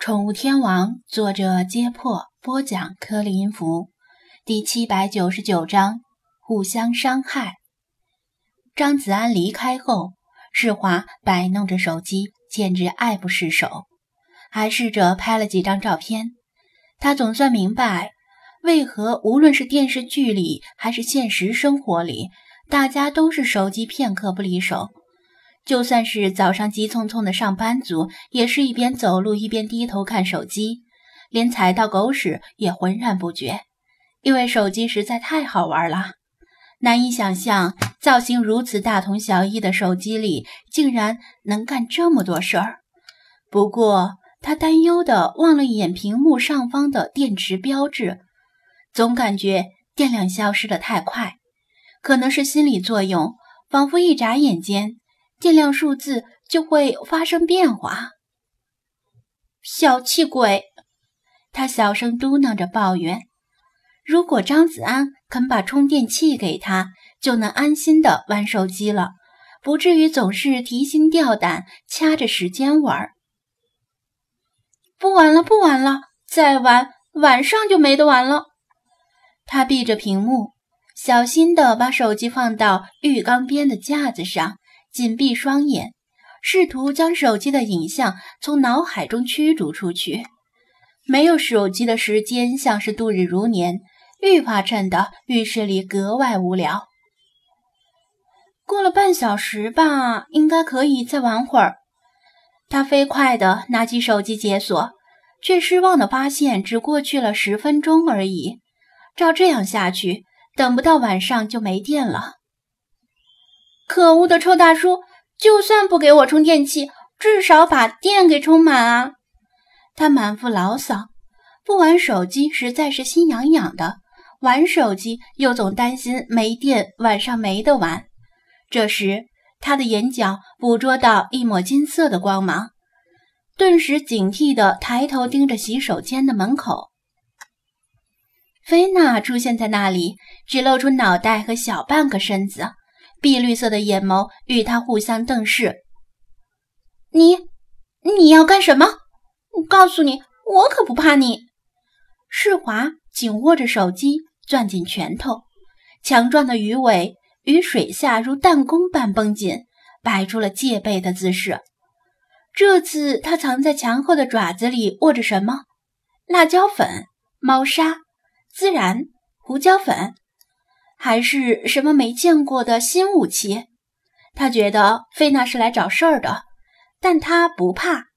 宠物天王，作者：揭破，播讲：颗粒音符，第七百九十九章：互相伤害。张子安离开后，世华摆弄着手机，简直爱不释手，还试着拍了几张照片。他总算明白，为何无论是电视剧里还是现实生活里，大家都是手机片刻不离手。就算是早上急匆匆的上班族，也是一边走路一边低头看手机，连踩到狗屎也浑然不觉，因为手机实在太好玩了。难以想象，造型如此大同小异的手机里，竟然能干这么多事儿。不过，他担忧的望了一眼屏幕上方的电池标志，总感觉电量消失的太快，可能是心理作用，仿佛一眨眼间。电量数字就会发生变化。小气鬼，他小声嘟囔着抱怨：“如果张子安肯把充电器给他，就能安心的玩手机了，不至于总是提心吊胆，掐着时间玩。”不玩了，不玩了，再玩晚上就没得玩了。他闭着屏幕，小心的把手机放到浴缸边的架子上。紧闭双眼，试图将手机的影像从脑海中驱逐出去。没有手机的时间像是度日如年，愈发衬得浴室里格外无聊。过了半小时吧，应该可以再玩会儿。他飞快地拿起手机解锁，却失望地发现只过去了十分钟而已。照这样下去，等不到晚上就没电了。可恶的臭大叔！就算不给我充电器，至少把电给充满啊！他满腹牢骚。不玩手机实在是心痒痒的，玩手机又总担心没电，晚上没得玩。这时，他的眼角捕捉到一抹金色的光芒，顿时警惕地抬头盯着洗手间的门口。菲娜出现在那里，只露出脑袋和小半个身子。碧绿色的眼眸与他互相瞪视。你，你要干什么？我告诉你，我可不怕你。世华紧握着手机，攥紧拳头，强壮的鱼尾与水下如弹弓般绷紧，摆出了戒备的姿势。这次他藏在墙后的爪子里握着什么？辣椒粉、猫砂、孜然、胡椒粉。还是什么没见过的新武器？他觉得菲娜是来找事儿的，但他不怕，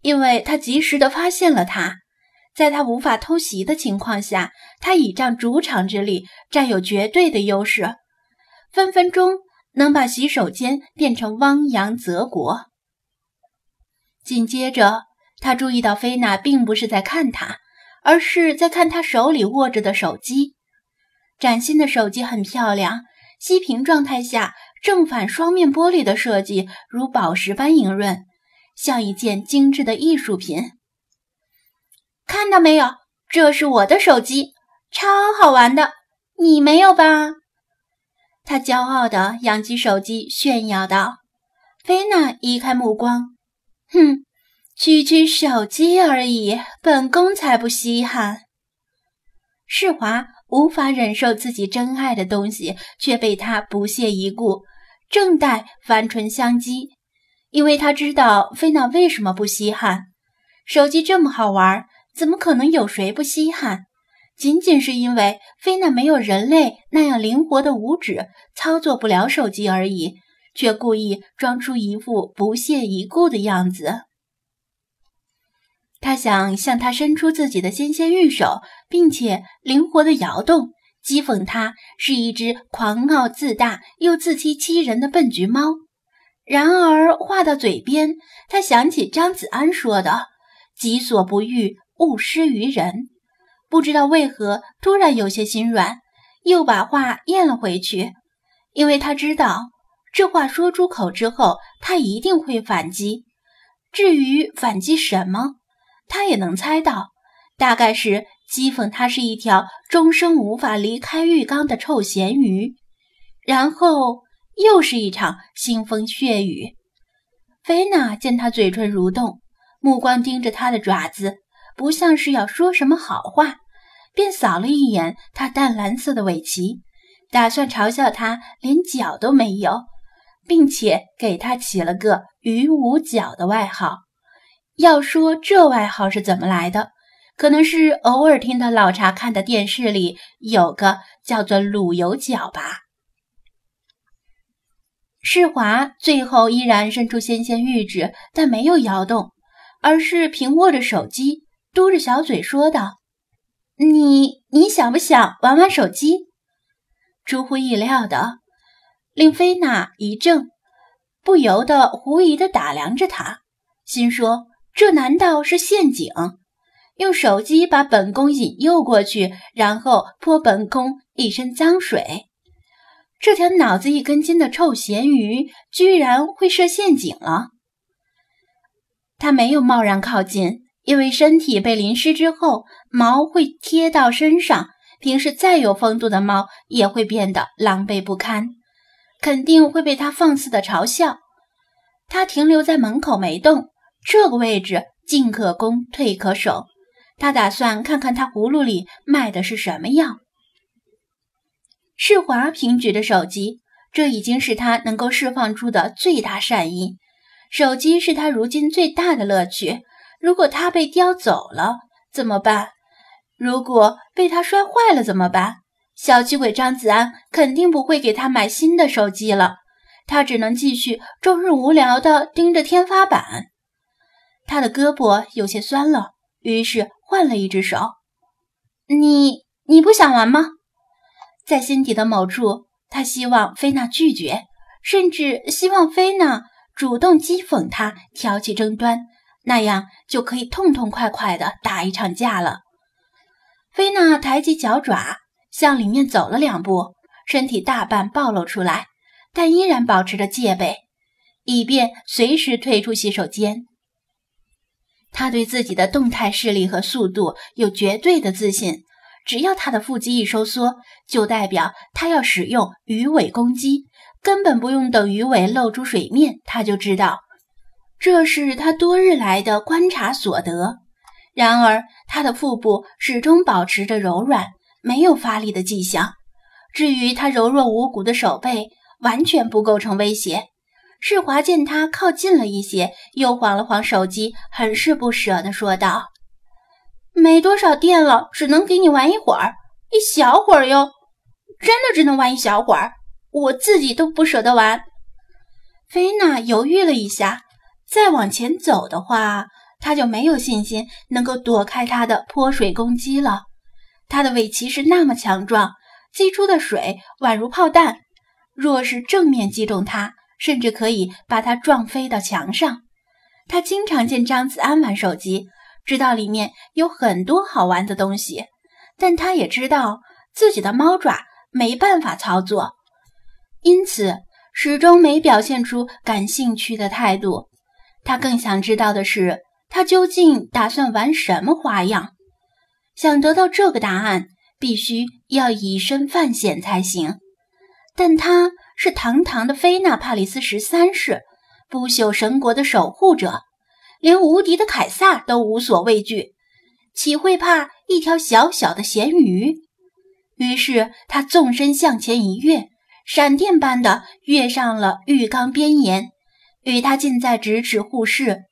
因为他及时的发现了他。在他无法偷袭的情况下，他倚仗主场之力，占有绝对的优势，分分钟能把洗手间变成汪洋泽国。紧接着，他注意到菲娜并不是在看他，而是在看他手里握着的手机。崭新的手机很漂亮，息屏状态下正反双面玻璃的设计如宝石般莹润，像一件精致的艺术品。看到没有，这是我的手机，超好玩的，你没有吧？他骄傲地扬起手机炫耀道。菲娜移开目光，哼，区区手机而已，本宫才不稀罕。世华。无法忍受自己真爱的东西却被他不屑一顾，正待翻唇相讥，因为他知道菲娜为什么不稀罕。手机这么好玩，怎么可能有谁不稀罕？仅仅是因为菲娜没有人类那样灵活的五指，操作不了手机而已，却故意装出一副不屑一顾的样子。他想向他伸出自己的纤纤玉手，并且灵活的摇动，讥讽他是一只狂傲自大又自欺欺人的笨橘猫。然而话到嘴边，他想起张子安说的“己所不欲，勿施于人”，不知道为何突然有些心软，又把话咽了回去，因为他知道这话说出口之后，他一定会反击。至于反击什么？他也能猜到，大概是讥讽他是一条终生无法离开浴缸的臭咸鱼，然后又是一场腥风血雨。菲娜见他嘴唇蠕动，目光盯着他的爪子，不像是要说什么好话，便扫了一眼他淡蓝色的尾鳍，打算嘲笑他连脚都没有，并且给他起了个“鱼无脚”的外号。要说这外号是怎么来的，可能是偶尔听到老茶看的电视里有个叫做“卤油脚”吧。世华最后依然伸出纤纤玉指，但没有摇动。而是平握着手机，嘟着小嘴说道：“你你想不想玩玩手机？”出乎意料的，令菲娜一怔，不由得狐疑的打量着他，心说：“这难道是陷阱？用手机把本宫引诱过去，然后泼本宫一身脏水？这条脑子一根筋的臭咸鱼，居然会设陷阱了！”他没有贸然靠近，因为身体被淋湿之后，毛会贴到身上，平时再有风度的猫也会变得狼狈不堪，肯定会被他放肆的嘲笑。他停留在门口没动，这个位置进可攻，退可守。他打算看看他葫芦里卖的是什么药。世华平举着手机，这已经是他能够释放出的最大善意。手机是他如今最大的乐趣。如果他被叼走了怎么办？如果被他摔坏了怎么办？小气鬼张子安肯定不会给他买新的手机了。他只能继续终日无聊地盯着天花板。他的胳膊有些酸了，于是换了一只手。你你不想玩吗？在心底的某处，他希望菲娜拒绝，甚至希望菲娜。主动讥讽他，挑起争端，那样就可以痛痛快快的打一场架了。菲娜抬起脚爪，向里面走了两步，身体大半暴露出来，但依然保持着戒备，以便随时退出洗手间。他对自己的动态视力和速度有绝对的自信，只要他的腹肌一收缩，就代表他要使用鱼尾攻击。根本不用等鱼尾露出水面，他就知道，这是他多日来的观察所得。然而，他的腹部始终保持着柔软，没有发力的迹象。至于他柔弱无骨的手背，完全不构成威胁。世华见他靠近了一些，又晃了晃手机，很是不舍地说道：“没多少电了，只能给你玩一会儿，一小会儿哟，真的只能玩一小会儿。”我自己都不舍得玩。菲娜犹豫了一下，再往前走的话，她就没有信心能够躲开他的泼水攻击了。他的尾鳍是那么强壮，击出的水宛如炮弹，若是正面击中他，甚至可以把他撞飞到墙上。他经常见张子安玩手机，知道里面有很多好玩的东西，但他也知道自己的猫爪没办法操作。因此，始终没表现出感兴趣的态度。他更想知道的是，他究竟打算玩什么花样。想得到这个答案，必须要以身犯险才行。但他是堂堂的菲娜帕里斯十三世，不朽神国的守护者，连无敌的凯撒都无所畏惧，岂会怕一条小小的咸鱼？于是，他纵身向前一跃。闪电般的跃上了浴缸边沿，与他近在咫尺，互视。